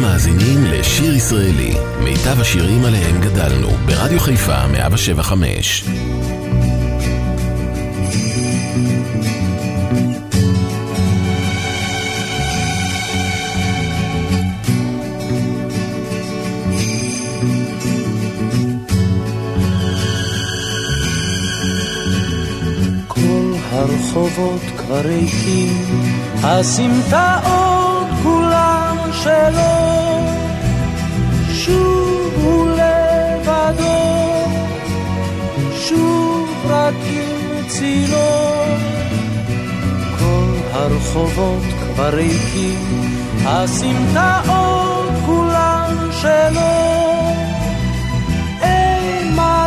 אתם מאזינים לשיר ישראלי, מיטב השירים עליהם גדלנו, ברדיו חיפה 175. הרחובות כבר ריקים, הסמטאות שלו, שוב הוא לבדו, שוב רק עם צילו. כל הרחובות כבר ריקים, הסמטאות כולן שלו. אין מה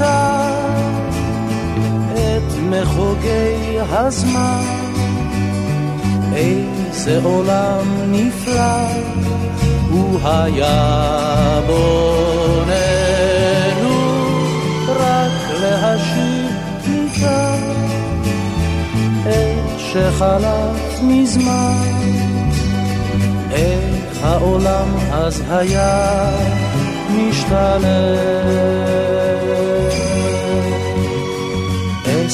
ניתן את מחוגי הזמן. איזה עולם נפלא הוא היה בוננו, רק להשיב ניתן את שחלף מזמן. איך העולם אז היה משתנה.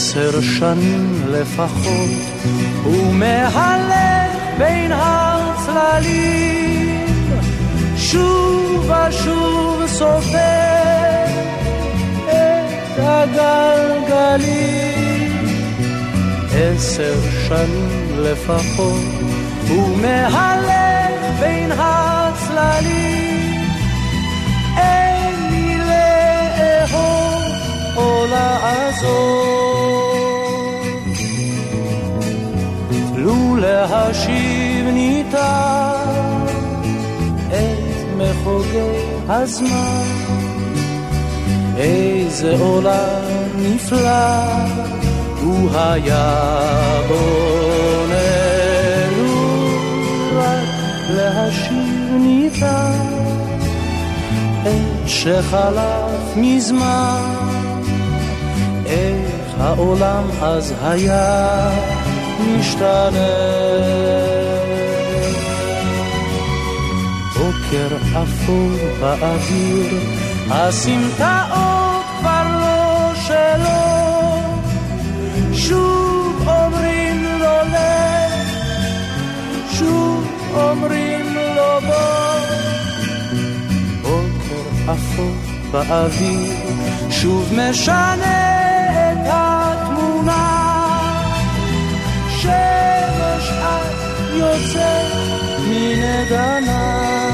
עשר שנים לפחות, הוא מהלך בין הצללים, שוב ושוב סופר את הגלגלים. עשר שנים לפחות, הוא מהלך בין הצללים. או לעזור. להשיב ניתן את מחוגי הזמן, איזה עולם נפלא הוא היה בוננו, רק להשיב ניתן את שחלף מזמן. איך העולם אז היה משתנה. בוקר אפור באוויר, הסמטאות כבר לא שלו. שוב אומרים לו לך, שוב אומרים לו בוא. בוקר אפור באוויר, שוב משנה שמש את יוצאת מן עדנה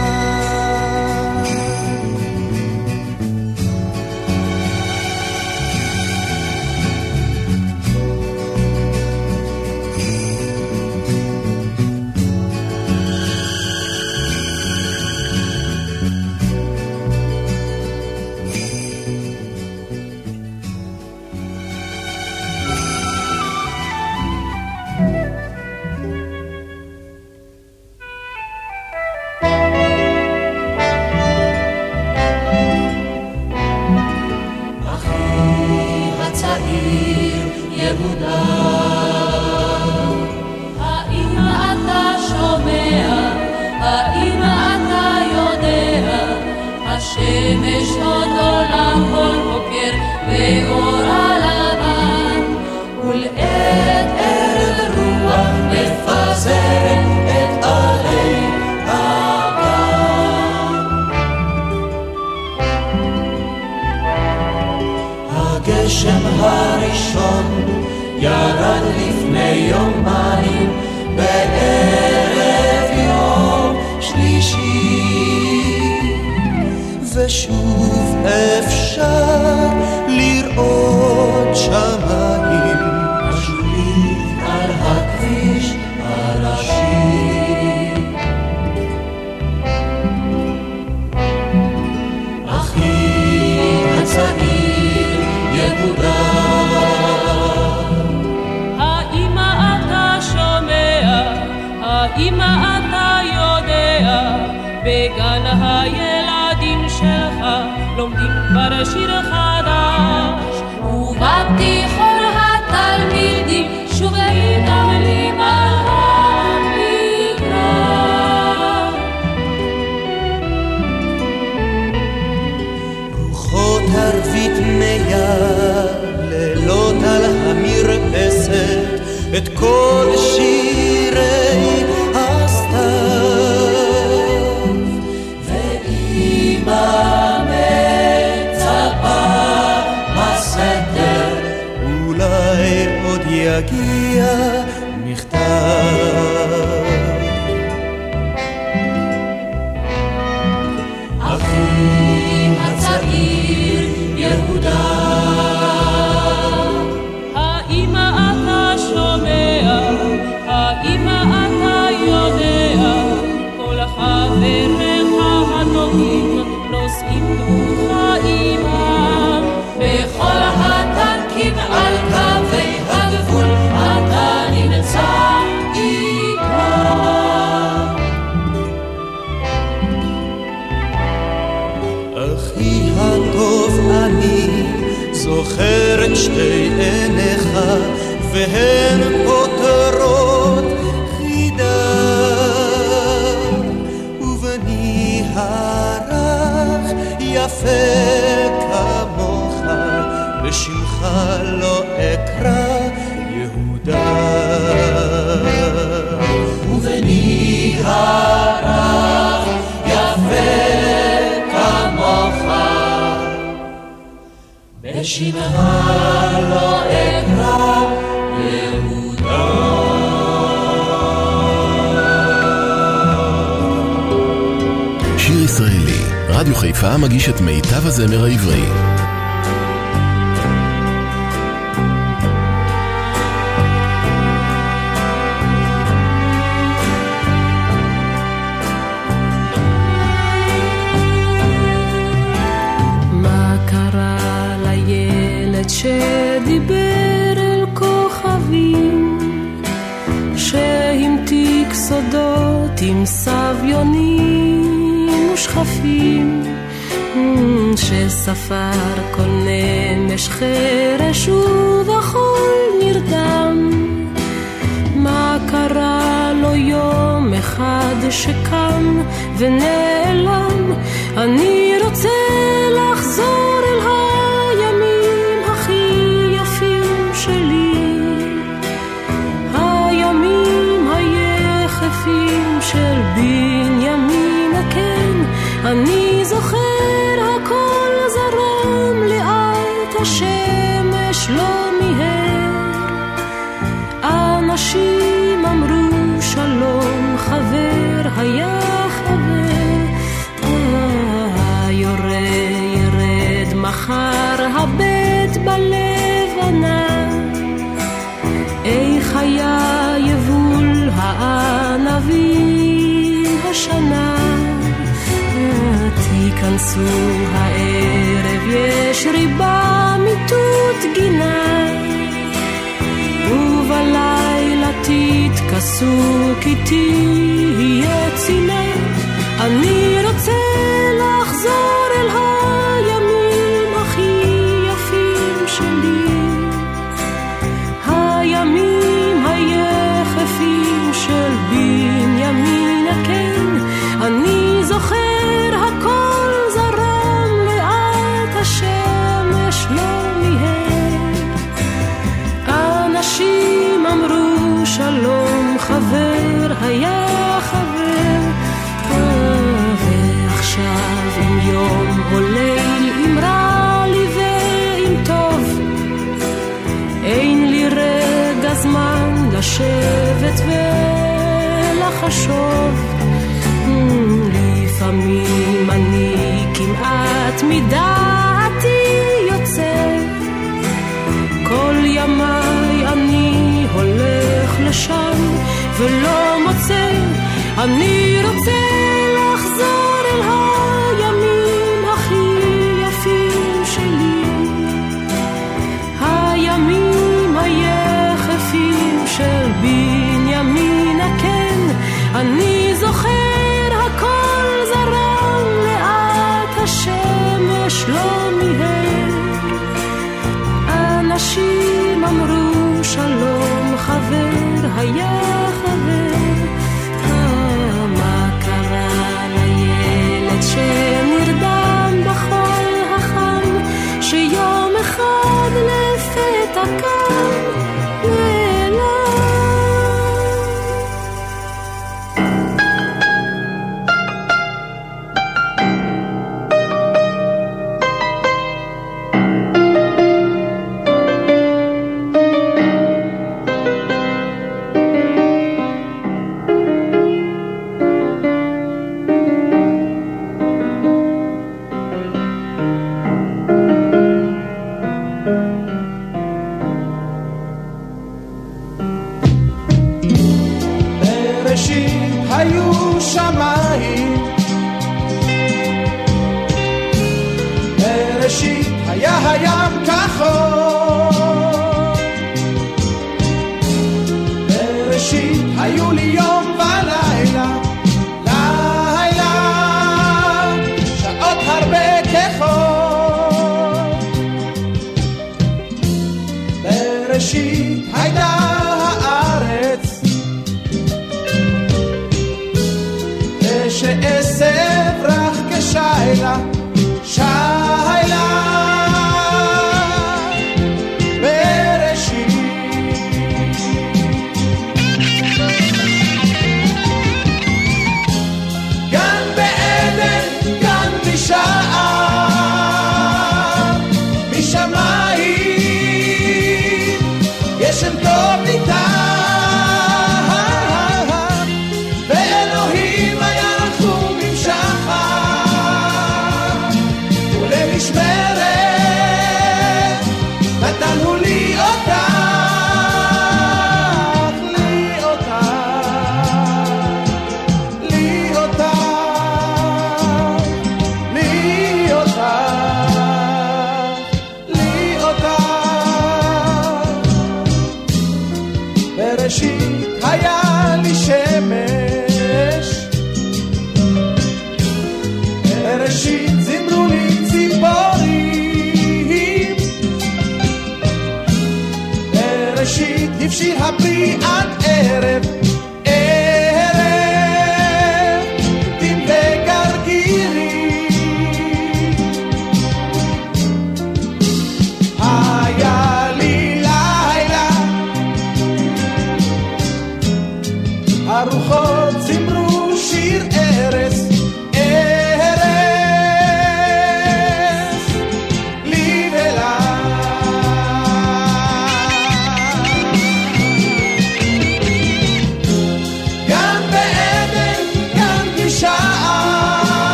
אולי עוד יגיע מכתב. זוכר את שתי עיניך והן פותרות בשמך לא אקרא יהודה. שיר ישראלי, רדיו חיפה מגיש את מיטב הזמר העברי. סביונים ושכפים, שספר כל נמש ובחול נרדם. מה קרה לו יום אחד שקם ונעלם? אני רוצה לחזור תיכנסו הערב יש ריבה מיטוט גינה. ובלילה תתכסו כי תהיה צינה אני לשבת ולחשוב. לפעמים אני כמעט מדעתי יוצא. כל ימיי אני הולך לשם ולא מוצא. אני רוצה 有理由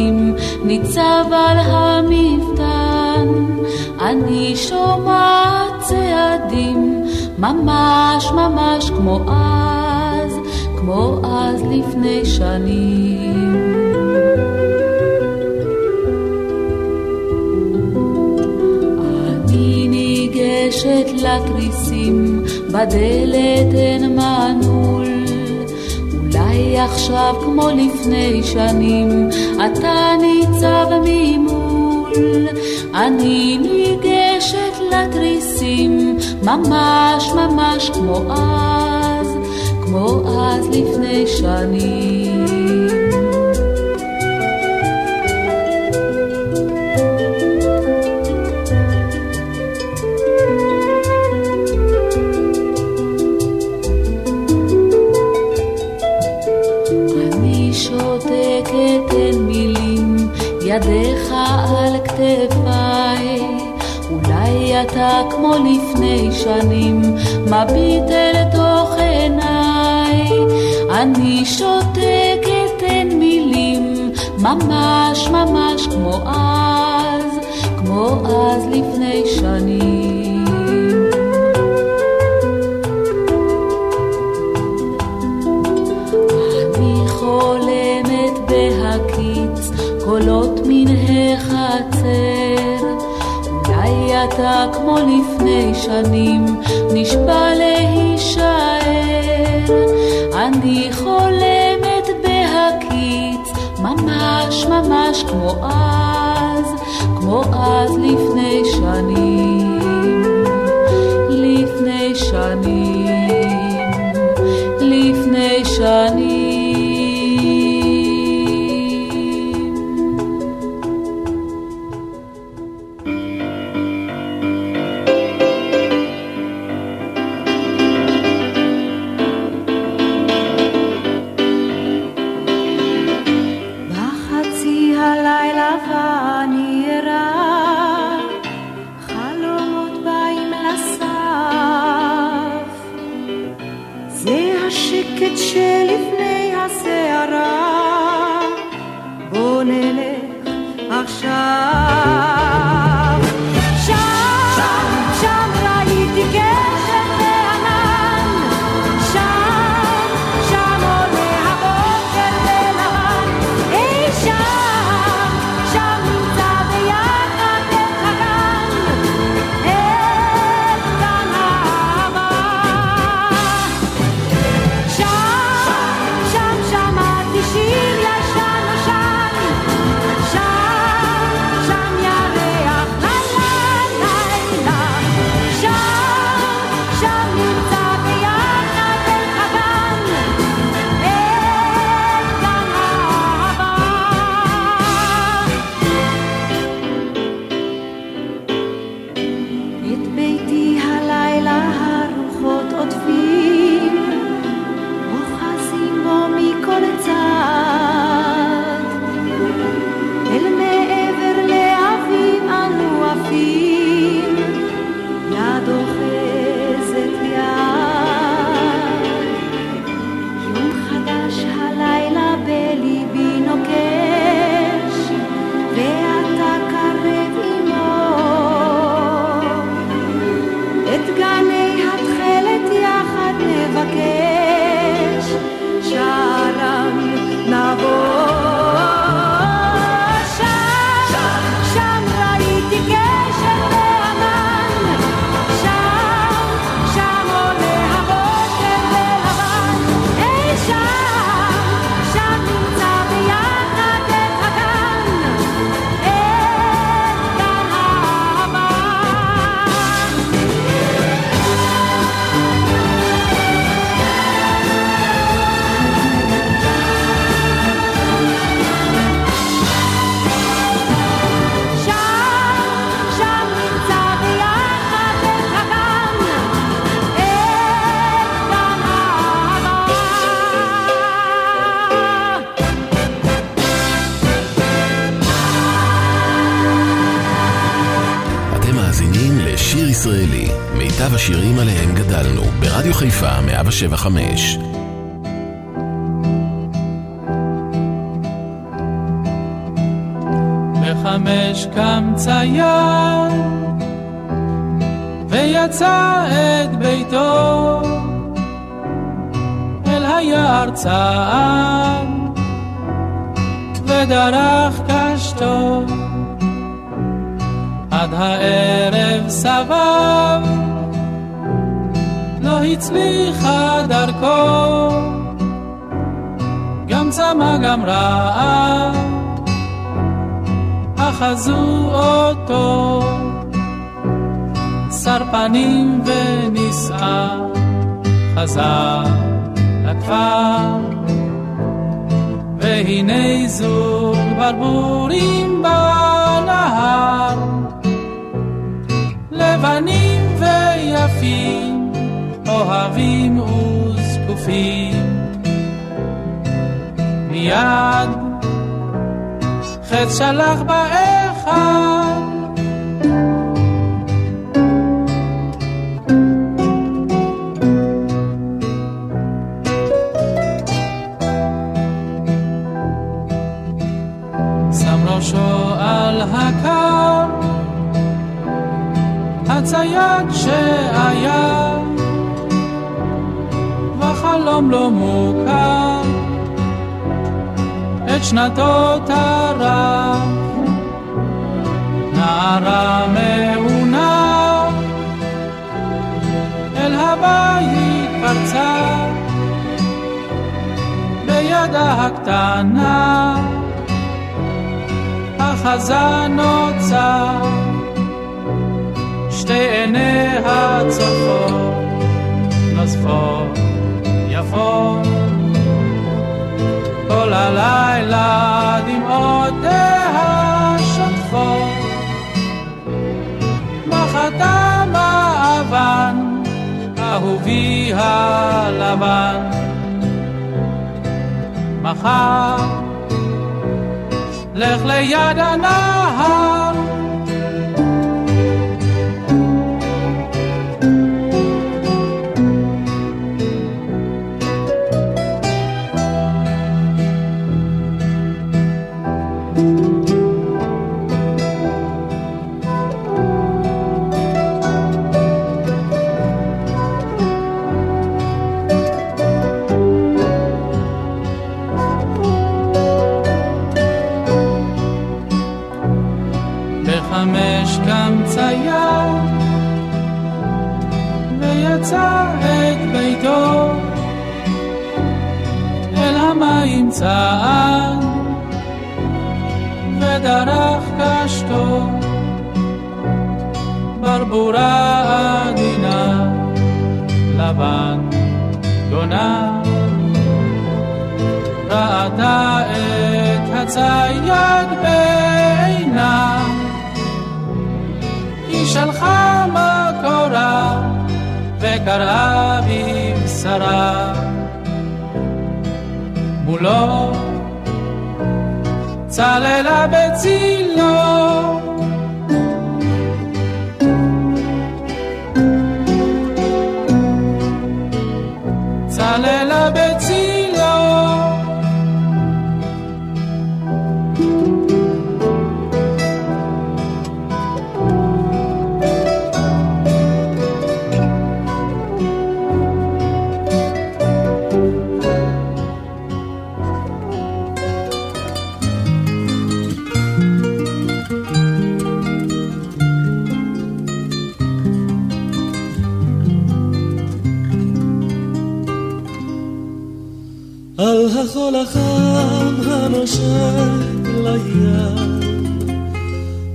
העננים ניצב על המפתן. אני שומעת צעדים ממש ממש כמו אז כמו אז לפני שנים. אני ניגשת לתריסים בדלת אין מנוע עכשיו כמו לפני שנים, אתה ניצב ממול. אני ניגשת לתריסים, ממש ממש כמו אז, כמו אז לפני שנים. אתה כמו לפני שנים, מביט אל תוך עיניי. אני שותקת אין מילים, ממש ממש כמו אז, כמו אז לפני שנים. אתה כמו לפני שנים נשבע להישאר. אני חולמת בהקיץ ממש ממש כמו אז כמו אז לפני שנים. 1-800-891-775 אותו, שר פנים ונישאה, חזר לכפר. והנה זוג ברבורים בנהר, לבנים ויפים, אוהבים וזקופים. מיד חץ שלח בעת באחד. שם ראשו על הקר, הצייד שהיה, וחלום לא מוכר. שנתו טרח. נערה מעונה אל הבית פרצה. בידה הקטנה. אחזה נוצר שתי עיניה צופות. נוזפות. יפות. כל הלילה דמעותיה שוטפות מחתה מאבן אהובי הלבן. מחר לך ליד הנהר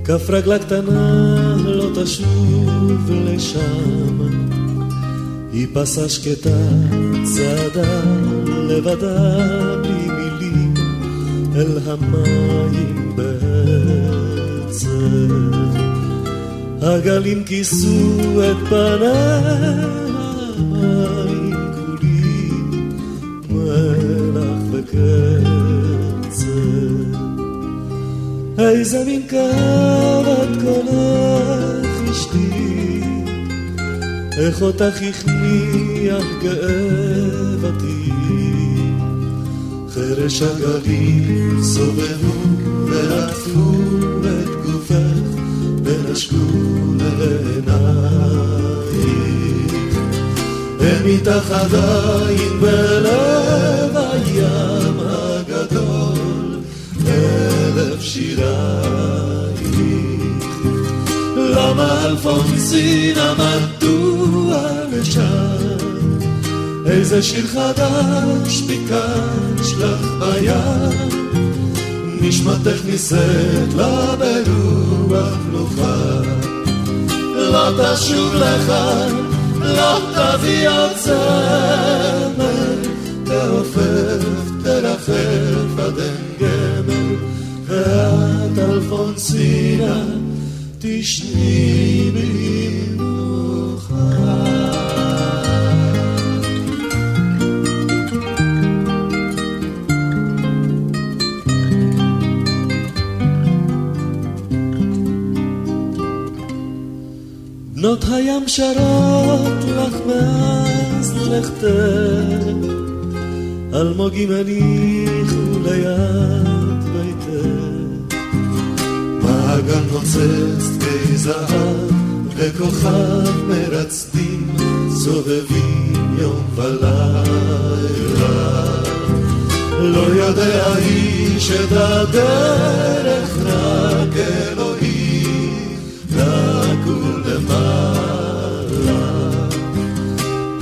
כף רגלה קטנה לא תשוב לשם. היא פסה שקטה, צעדה לבדה בלי אל המים בעצב. הגלים כיסו את פניה, המים כולים מלח וקצב. איזה מין כאבת קולך אשתי, איך אותך הכניח גאוותי. חרש הגלים סובבו ועטפו את גופך ונשקו לעינייך. הם איתך עדיין בלב הים שירייך. למה אלפונסינה מדוע לשם? איזה שיר חדש ביקש לך בים, נשמתך נישאת לה ברוח מלוכה. לא תשוב לכאן, לא תביא עוד צמר, תעופף, תרחף עד ואת אלפונסינה תשני במנוחה. בנות הים שרות לך מאז לכתך, אלמוגים הניחו ליד. מעגל נוצץ די זהב וכוכב מרצדים סובבים יום ולילה. לא יודע איש את הדרך רק אלוהים רק ולמעלה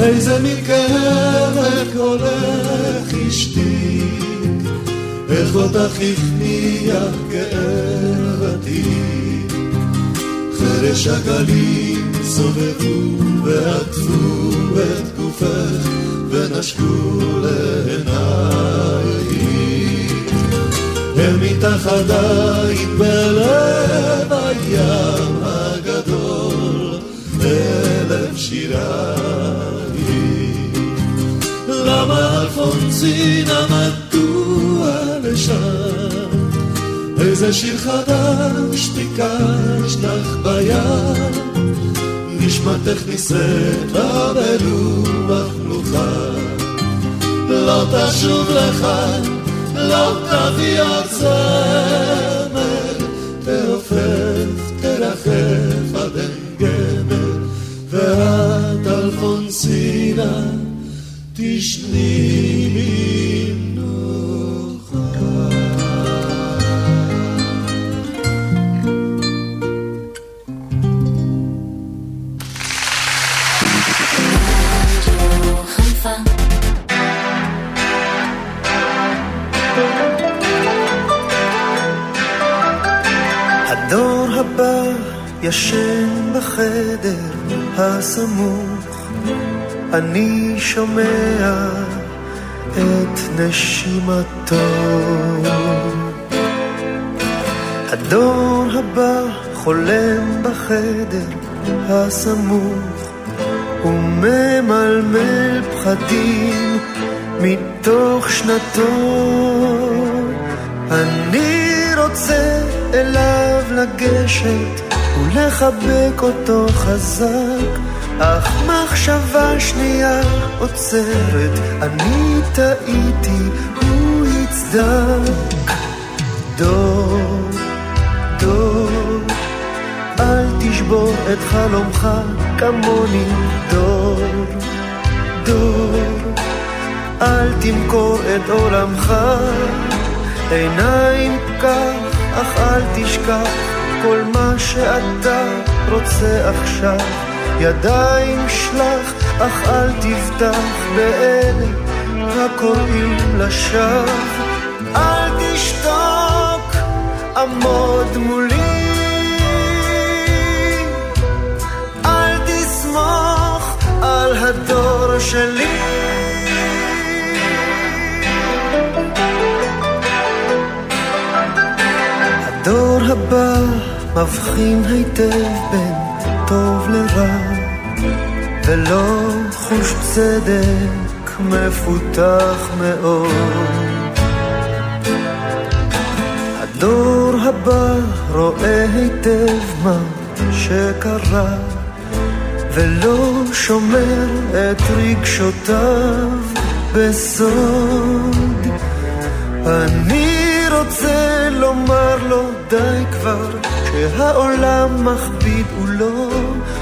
איזה מין כאב קולך השתיק איך אותך הכניע כאב עתיק חרש הגלים סובבו ועטפו את גופך ונשקו לעינייך אל מתחתייך בלב הים הגדול, אלף שירייך. למה אלפונסינה מדוע איזה שיר חדש ביקש לך בים, נשמתך נישאת ברוח מלוכה. לא תשוב לכאן לא תביא עוד זמר, תעופף, תרחף עד אין גמר, ואת אלפונסינה תשני מנוחה. ישן בחדר הסמוך, אני שומע את נשימתו. הדור הבא חולם בחדר הסמוך, וממלמל פחדים מתוך שנתו. אני רוצה אליו לגשת ולחבק אותו חזק, אך מחשבה שנייה עוצרת, אני טעיתי, הוא יצדק. דור, דור, אל תשבור את חלומך כמוני, דור, דור, אל תמכור את עולמך, עיניים כך, אך אל תשכח כל מה שאתה רוצה עכשיו. ידיים שלח, אך אל תבטח באלה הקוראים לשווא. אל תשתוק, עמוד מולי. אל תסמוך על הדור שלי. הבא מבחין היטב בין טוב לרע, ולא חוש צדק מפותח מאוד. הדור הבא רואה היטב מה שקרה, ולא שומר את רגשותיו בסוד. אני רוצה לומר לו די כבר, שהעולם מכביד הוא לא,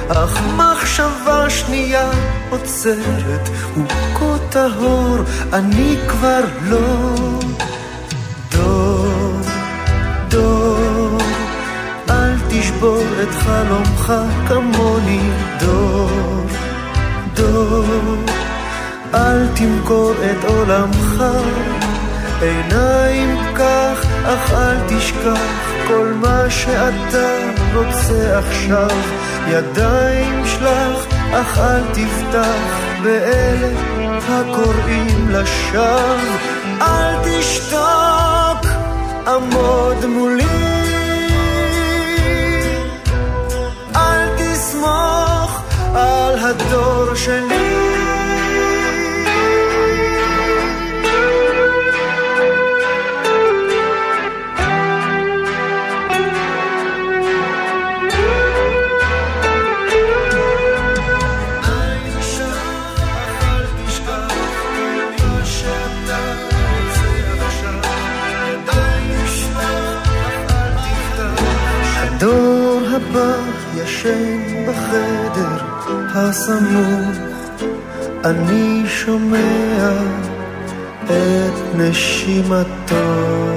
אך מחשבה שנייה עוצרת, הוא כה טהור, אני כבר לא. דור, דור, אל תשבור את חלומך כמוני, דור, דור, אל תמכור את עולמך. עיניים כך, אך אל תשכח כל מה שאתה רוצה עכשיו. ידיים שלח, אך אל תפתח באלה הקוראים לשווא. אל תשתוק, עמוד מולי. אל תסמוך על הדור שלי. הבא ישן בחדר הסמוך, אני שומע את נשימתו.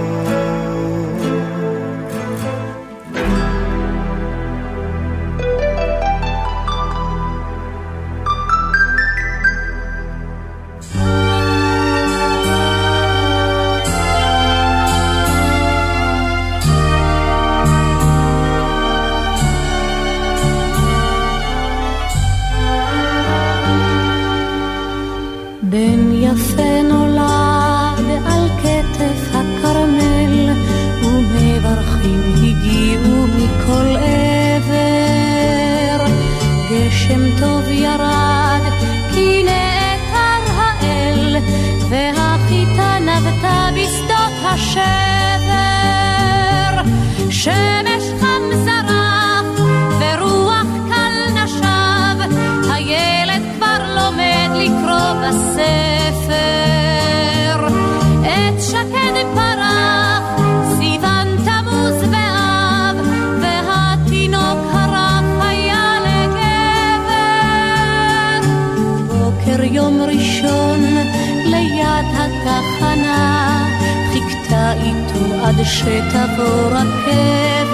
עד שתבוא רכבת,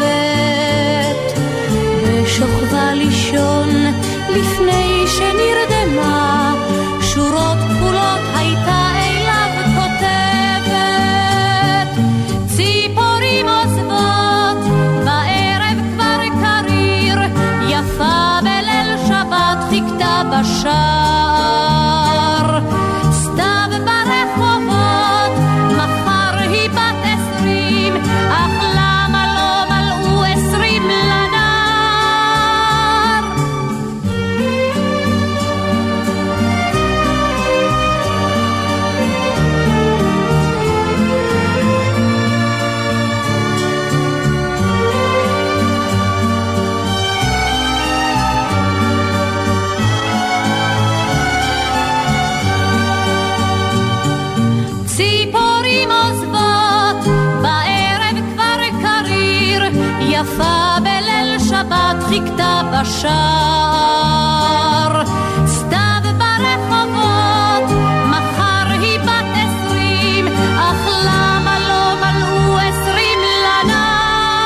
ושוכבה לישון לפני שנרדמה, חיכתה בשער. סתיו ברחובות, מחר היא בת עשרים, אך למה לא מלאו עשרים לנער?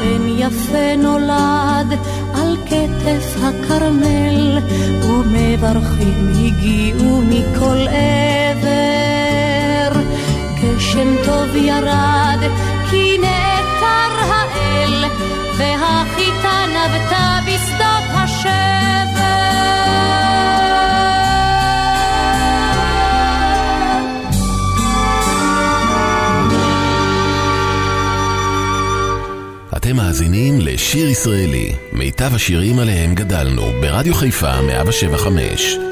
בן יפה נולד על כתף הכרמל, ומברכים הגיעו מכל עבר. גשם טוב ירד, כי האל, והחיטה נבטה בשדות השבר. אתם מאזינים לשיר ישראלי, מיטב השירים עליהם גדלנו, ברדיו חיפה 175.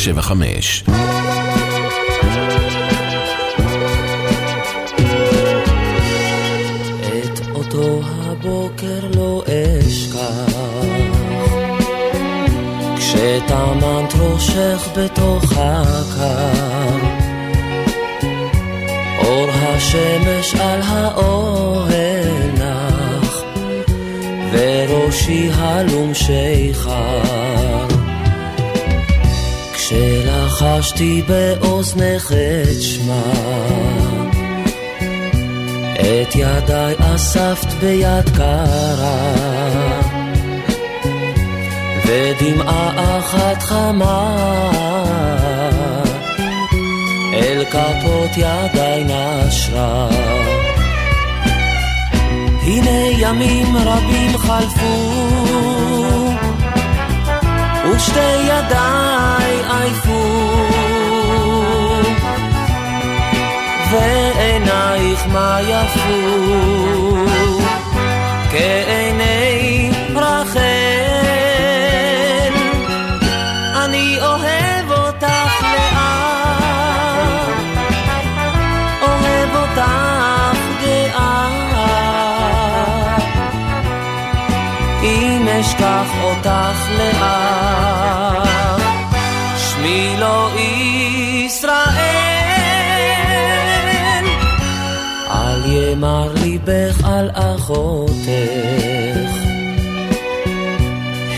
175 את אותו הבוקר לא אשכח כשטמנת ראשך בתוך הקר אור השמש על האוהל נח, וראשי הלום שיכר. כשלחשתי באוזנך את שמה, את ידיי אספת ביד קרה, ודמעה אחת חמה. אל כפות ידיי נשרה. הנה ימים רבים חלפו, ושתי ידיי עייפו, ועינייך מה יפו, ליבך על אחותך.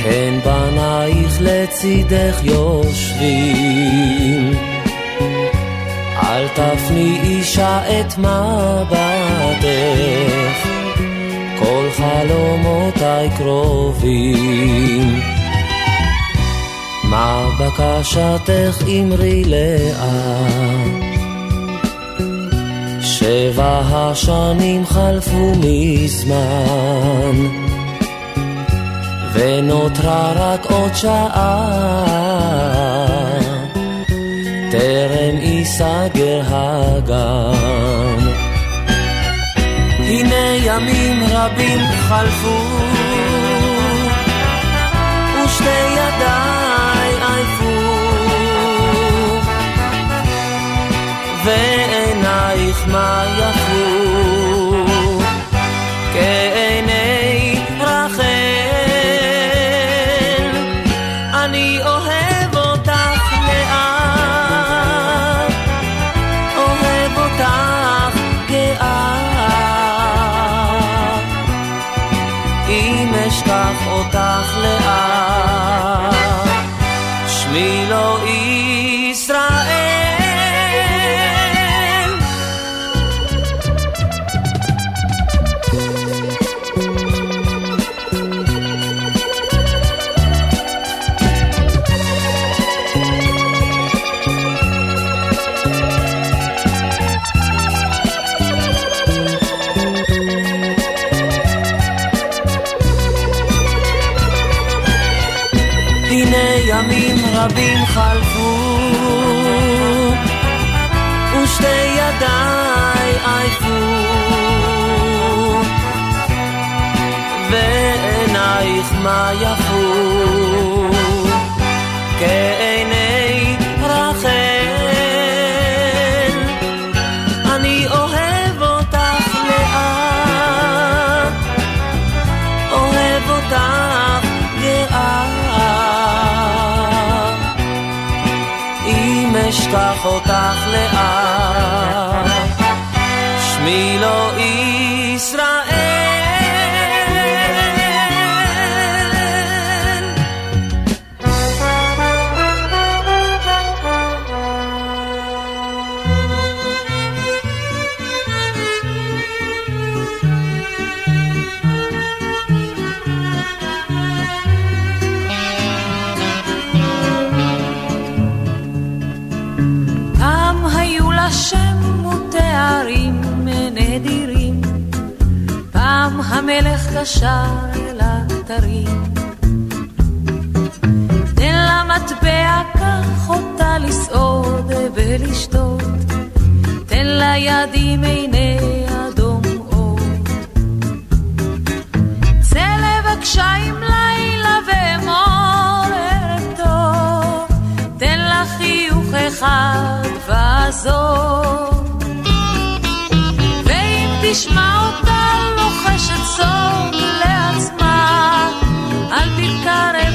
הן בנייך לצידך יושבים. אל תפני אישה את מבטך. כל חלומותיי קרובים. מה בקשתך אמרי לאט? שבע השנים חלפו מזמן, ונותרה רק עוד שעה, טרם ייסגר הגן. הנה ימים רבים חלפו, ועינייך עם לילה ואמור ערב טוב, תן לה חיוך אחד ועזוב. ואם תשמע אותה לוחשת סוד לעצמה, אל תתקרב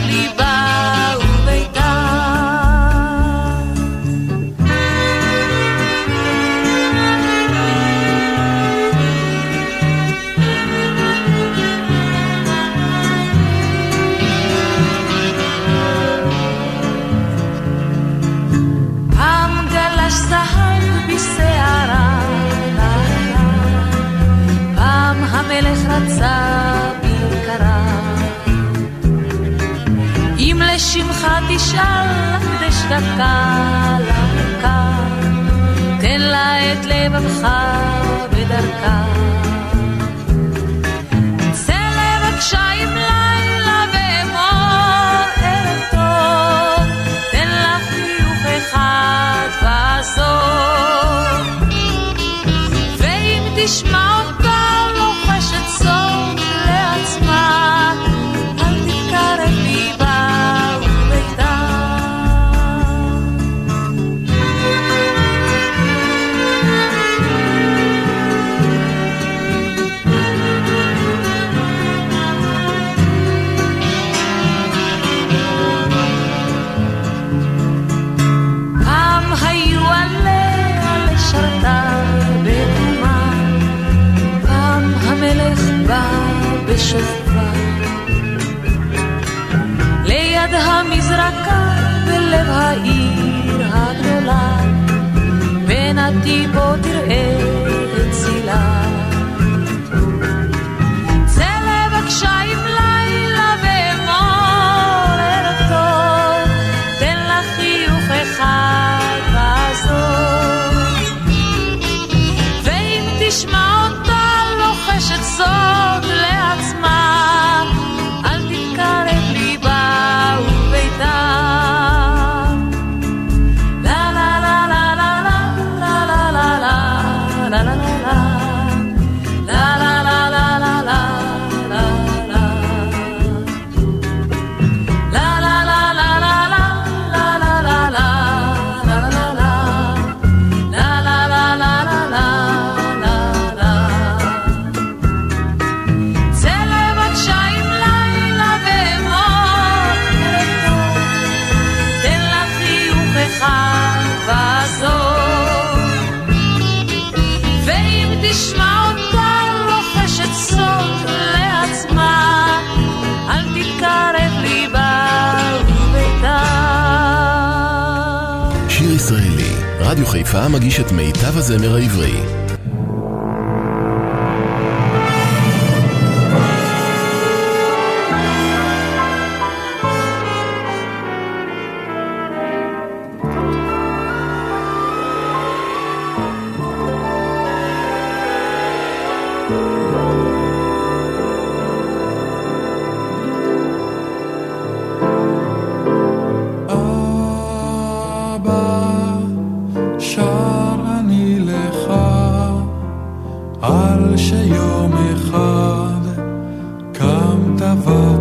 משל לחדש דרכה לדרכה, תן לה את לבבך בדרכה. אותי בוא תראה. חיפה מגיש את מיטב הזמר העברי. יום אחד קמת ו...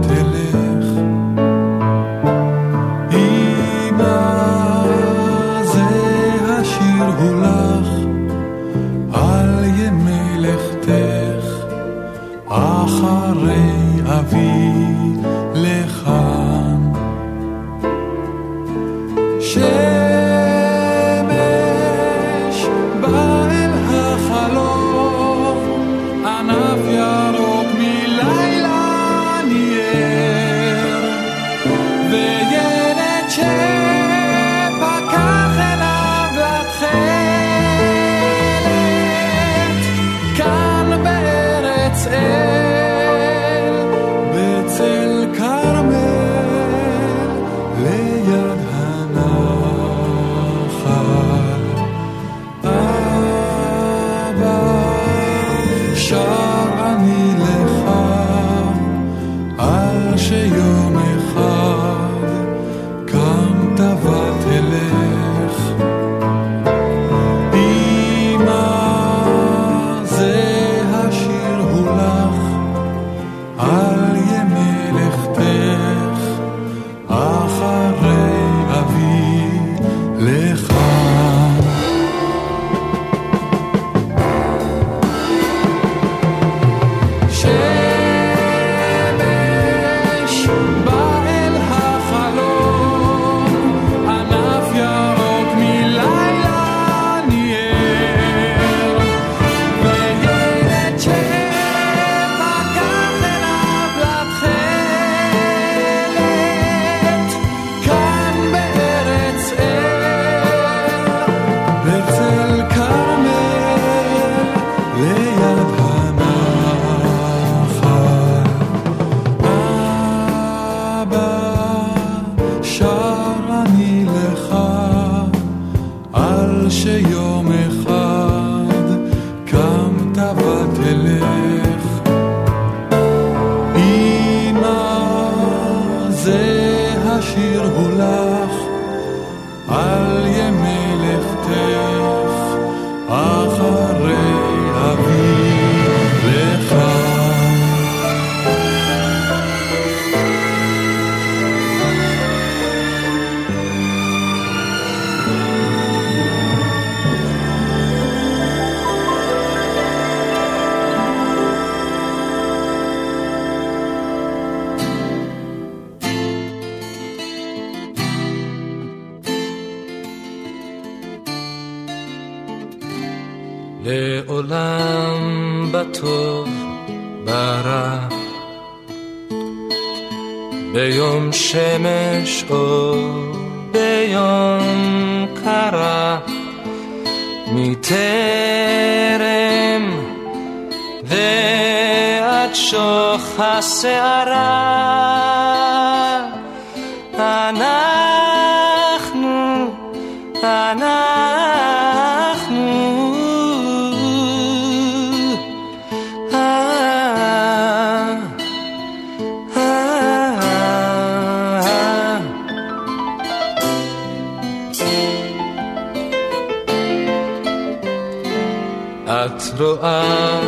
את רואה,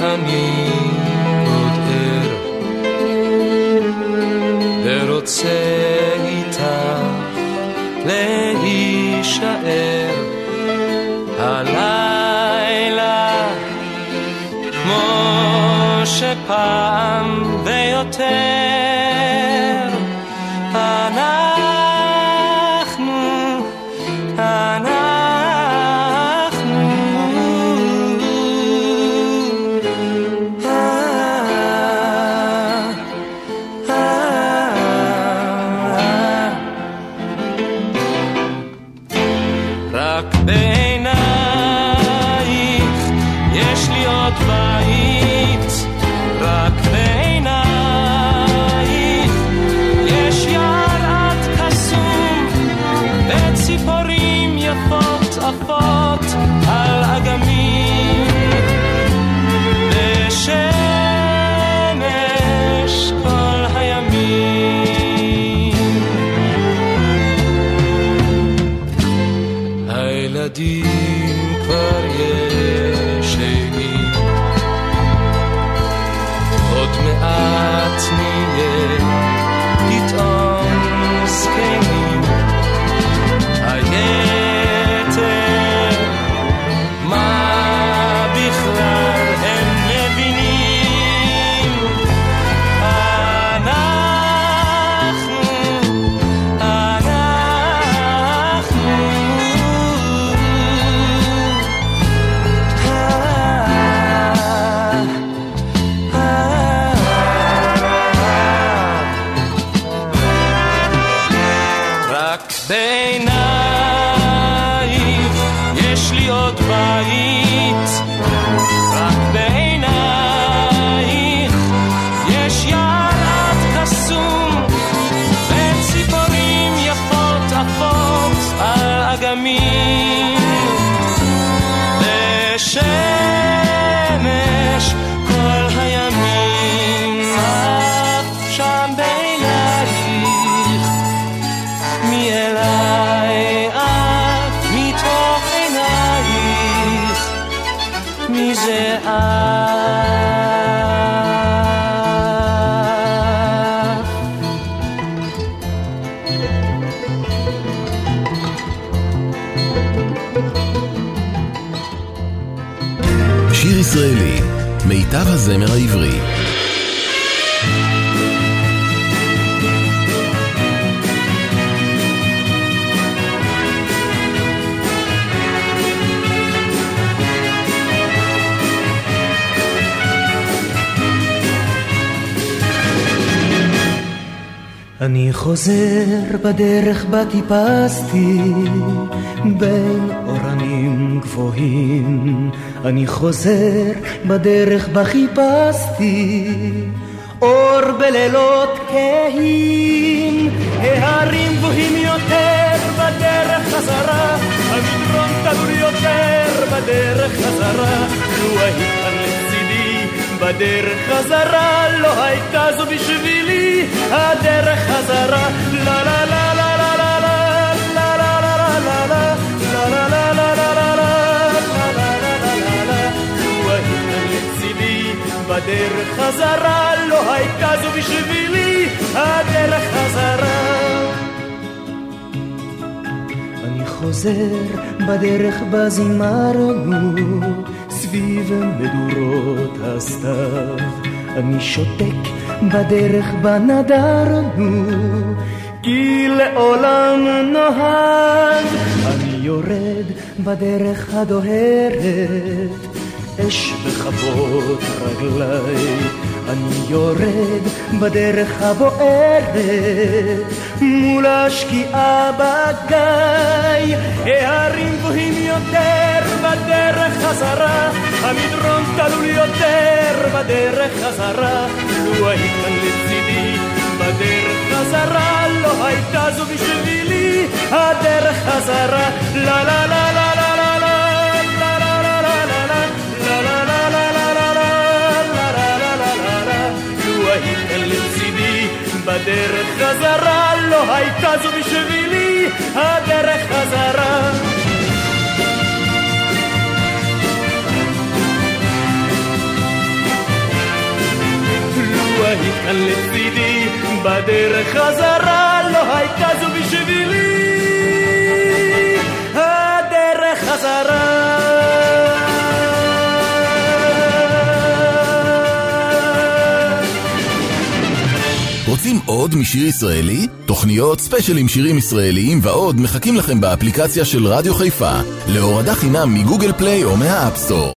אני עוד ער, ורוצה איתך להישאר הלילה, כמו שפעם ויותר. הזמר העברי. אני חוזר בדרך בה טיפסתי בין אורנים גבוהים אני חוזר בדרך בה חיפשתי אור בלילות כהים ההרים גבוהים יותר בדרך חזרה המדרון תלול יותר בדרך חזרה. לו היית כאן בדרך חזרה לא הייתה זו בשבילי הדרך חזרה. לה לה בדרך חזרה לא הייתה זו בשבילי הדרך חזרה. אני חוזר בדרך בה זימרנו סביב מדורות הסתיו. אני שותק בדרך בה נדרנו כי לעולם נוהג. אני יורד בדרך הדוהרת אש בכבות רגליי, אני יורד בדרך הבוערת, מול השקיעה בגיא, הערים גבוהים יותר בדרך חזרה, המדרון תלול יותר בדרך חזרה, לו היית כאן לצידי בדרך חזרה, לא הייתה זו בשבילי הדרך חזרה, לה לה לה לה לה בדרך חזרה לא הייתה זו בשבילי הדרך חזרה. לו היית לצידי בדרך חזרה לא הייתה זו בשבילי עוד משיר ישראלי? תוכניות, ספיישלים שירים ישראליים ועוד מחכים לכם באפליקציה של רדיו חיפה להורדה חינם מ Google Play או מה App Store.